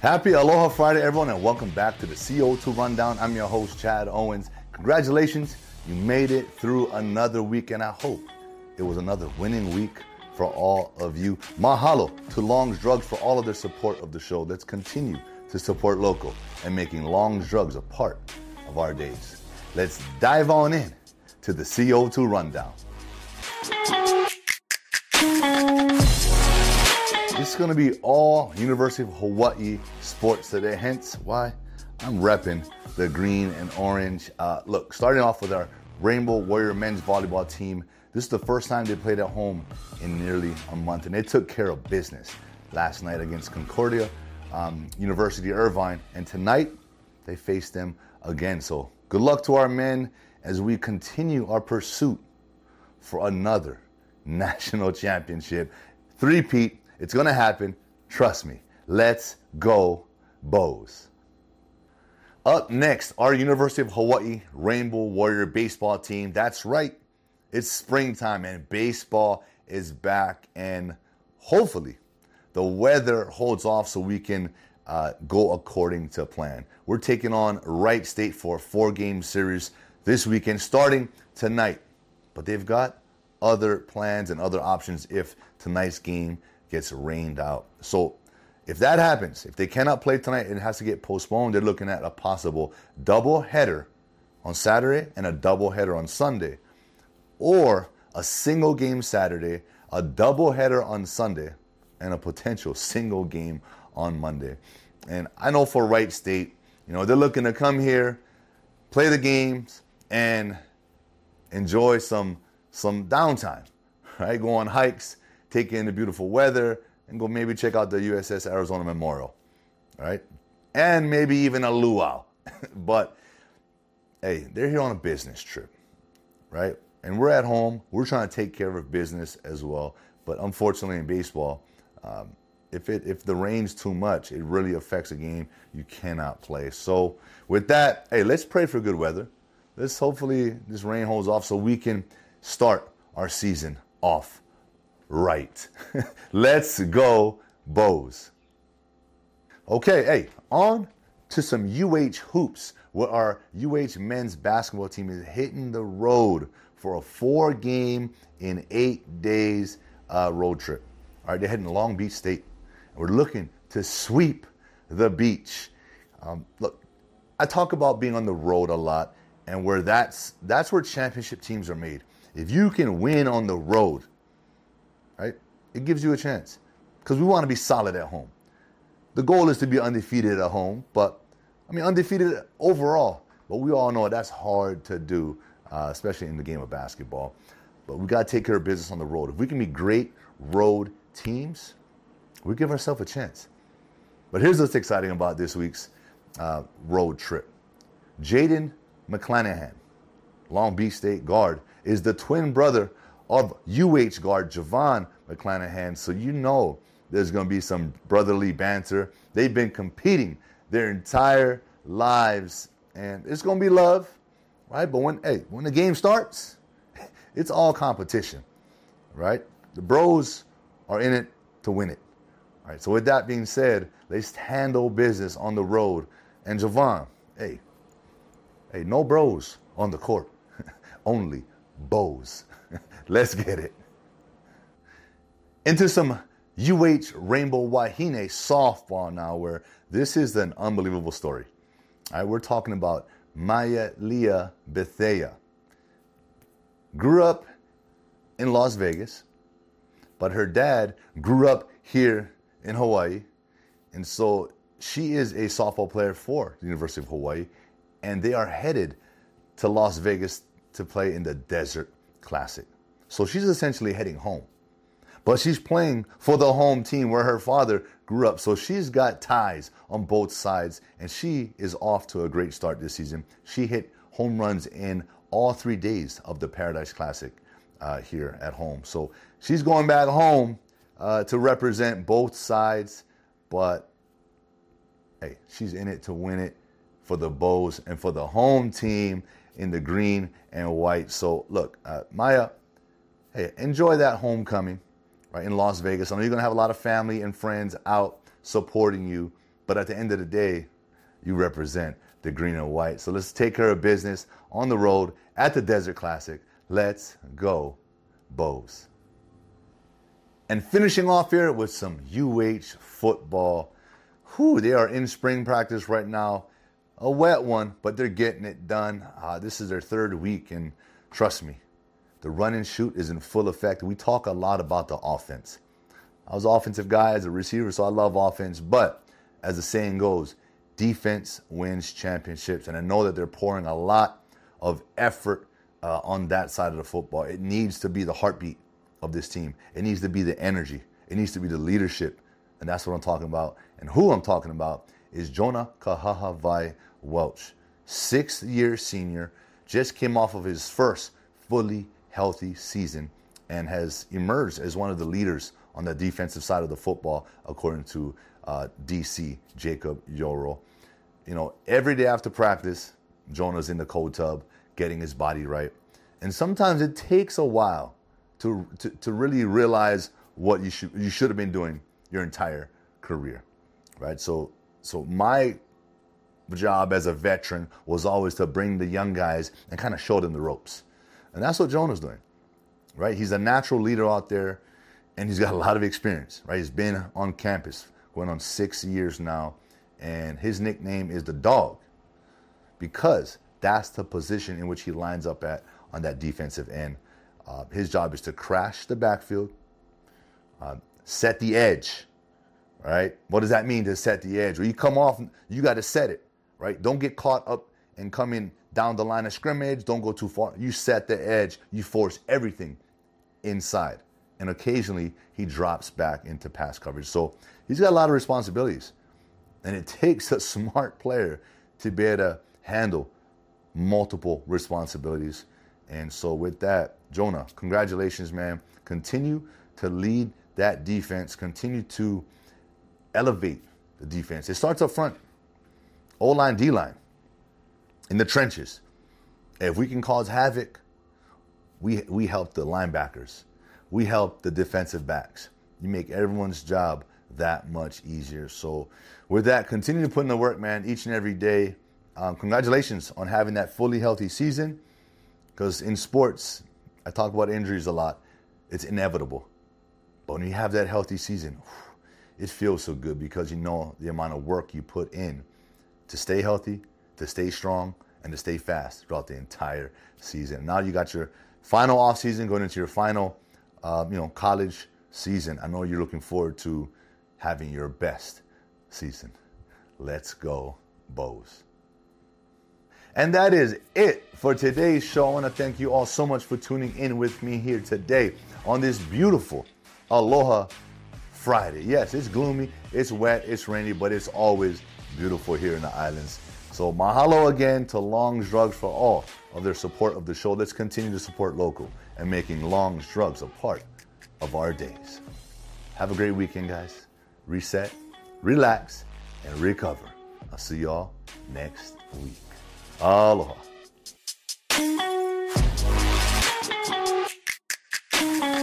Happy Aloha Friday, everyone, and welcome back to the CO2 Rundown. I'm your host, Chad Owens. Congratulations, you made it through another week, and I hope it was another winning week for all of you. Mahalo to Longs Drugs for all of their support of the show. Let's continue to support local and making Longs Drugs a part of our days. Let's dive on in to the CO2 Rundown. This is going to be all University of Hawaii sports today, hence why I'm repping the green and orange. Uh, look, starting off with our Rainbow Warrior men's volleyball team. This is the first time they played at home in nearly a month, and they took care of business last night against Concordia um, University Irvine, and tonight they face them again. So good luck to our men as we continue our pursuit for another national championship. Three-peat, it's gonna happen. Trust me. Let's go, Bows. Up next, our University of Hawaii Rainbow Warrior baseball team. That's right, it's springtime and baseball is back, and hopefully the weather holds off so we can uh, go according to plan. We're taking on Wright State for a four game series this weekend, starting tonight. But they've got other plans and other options if tonight's game gets rained out. So if that happens, if they cannot play tonight and it has to get postponed, they're looking at a possible double header on Saturday and a double header on Sunday, or a single game Saturday, a double header on Sunday, and a potential single game on Monday. And I know for Wright State, you know, they're looking to come here, play the games, and enjoy some some downtime, right? Go on hikes, take in the beautiful weather, and go maybe check out the USS Arizona Memorial, right? And maybe even a luau. but hey, they're here on a business trip, right? And we're at home. We're trying to take care of business as well. But unfortunately, in baseball, um, if it if the rain's too much, it really affects a game. You cannot play. So with that, hey, let's pray for good weather. Let's hopefully this rain holds off so we can start our season off right. let's go, Bows. Okay, hey, on to some UH hoops, where our UH men's basketball team is hitting the road for a four game in eight days uh, road trip. All right, they're heading to Long Beach State. We're looking to sweep the beach. Um, look, I talk about being on the road a lot, and where that's that's where championship teams are made. If you can win on the road, right, it gives you a chance because we want to be solid at home. The goal is to be undefeated at home, but I mean undefeated overall. But we all know that's hard to do, uh, especially in the game of basketball. But we got to take care of business on the road. If we can be great road teams, we give ourselves a chance. But here's what's exciting about this week's uh, road trip Jaden McClanahan, Long Beach State guard, is the twin brother of UH guard Javon McClanahan. So you know there's going to be some brotherly banter. They've been competing their entire lives, and it's going to be love, right? But when hey, when the game starts, it's all competition, right? The bros are in it to win it. All right, so with that being said, let's handle business on the road. And Javon, hey, hey, no bros on the court, only bows. let's get it. Into some UH Rainbow Wahine softball now, where this is an unbelievable story. All right, we're talking about Maya Leah Bethea. Grew up in Las Vegas, but her dad grew up here in Hawaii. And so she is a softball player for the University of Hawaii, and they are headed to Las Vegas to play in the Desert Classic. So she's essentially heading home. But she's playing for the home team where her father grew up. So she's got ties on both sides, and she is off to a great start this season. She hit home runs in all three days of the Paradise Classic uh, here at home. So she's going back home uh, to represent both sides, but hey, she's in it to win it for the Bows and for the home team in the green and white. So look, uh, Maya, hey, enjoy that homecoming right in Las Vegas. I know you're gonna have a lot of family and friends out supporting you, But at the end of the day, you represent the green and white. So let's take care of business on the road at the Desert Classic. Let's go, Bows. And finishing off here with some UH football. Whew, they are in spring practice right now. A wet one, but they're getting it done. Uh, this is their third week, and trust me, the run and shoot is in full effect. We talk a lot about the offense. I was an offensive guy as a receiver, so I love offense. But as the saying goes, defense wins championships. And I know that they're pouring a lot of effort uh, on that side of the football. It needs to be the heartbeat of this team, it needs to be the energy, it needs to be the leadership. And that's what I'm talking about. And who I'm talking about is Jonah Kahahawai Welch, sixth year senior, just came off of his first fully healthy season and has emerged as one of the leaders on the defensive side of the football, according to uh, DC Jacob Yoro. You know, every day after practice, Jonah's in the cold tub getting his body right. And sometimes it takes a while to, to, to really realize what you should, you should have been doing your entire career, right? So, so my job as a veteran was always to bring the young guys and kind of show them the ropes. And that's what Jonah's doing, right? He's a natural leader out there and he's got a lot of experience, right? He's been on campus going on six years now, and his nickname is the dog because that's the position in which he lines up at on that defensive end. Uh, his job is to crash the backfield, uh, set the edge, right? What does that mean to set the edge? Well, you come off, you got to set it, right? Don't get caught up and coming down the line of scrimmage. Don't go too far. You set the edge. You force everything inside and occasionally he drops back into pass coverage. So he's got a lot of responsibilities. And it takes a smart player to be able to handle multiple responsibilities. And so, with that, Jonah, congratulations, man. Continue to lead that defense, continue to elevate the defense. It starts up front, O line, D line, in the trenches. If we can cause havoc, we, we help the linebackers we help the defensive backs. You make everyone's job that much easier. So, with that, continue to put in the work, man, each and every day. Um, congratulations on having that fully healthy season. Because in sports, I talk about injuries a lot. It's inevitable. But when you have that healthy season, it feels so good because you know the amount of work you put in to stay healthy, to stay strong, and to stay fast throughout the entire season. Now you got your final off season going into your final uh, you know, college season. I know you're looking forward to having your best season. Let's go, Bows. And that is it for today's show. I want to thank you all so much for tuning in with me here today on this beautiful Aloha Friday. Yes, it's gloomy, it's wet, it's rainy, but it's always beautiful here in the islands. So mahalo again to Longs Drugs for all of their support of the show. Let's continue to support local and making Longs Drugs a part of our days. Have a great weekend, guys. Reset, relax, and recover. I'll see y'all next week. Aloha.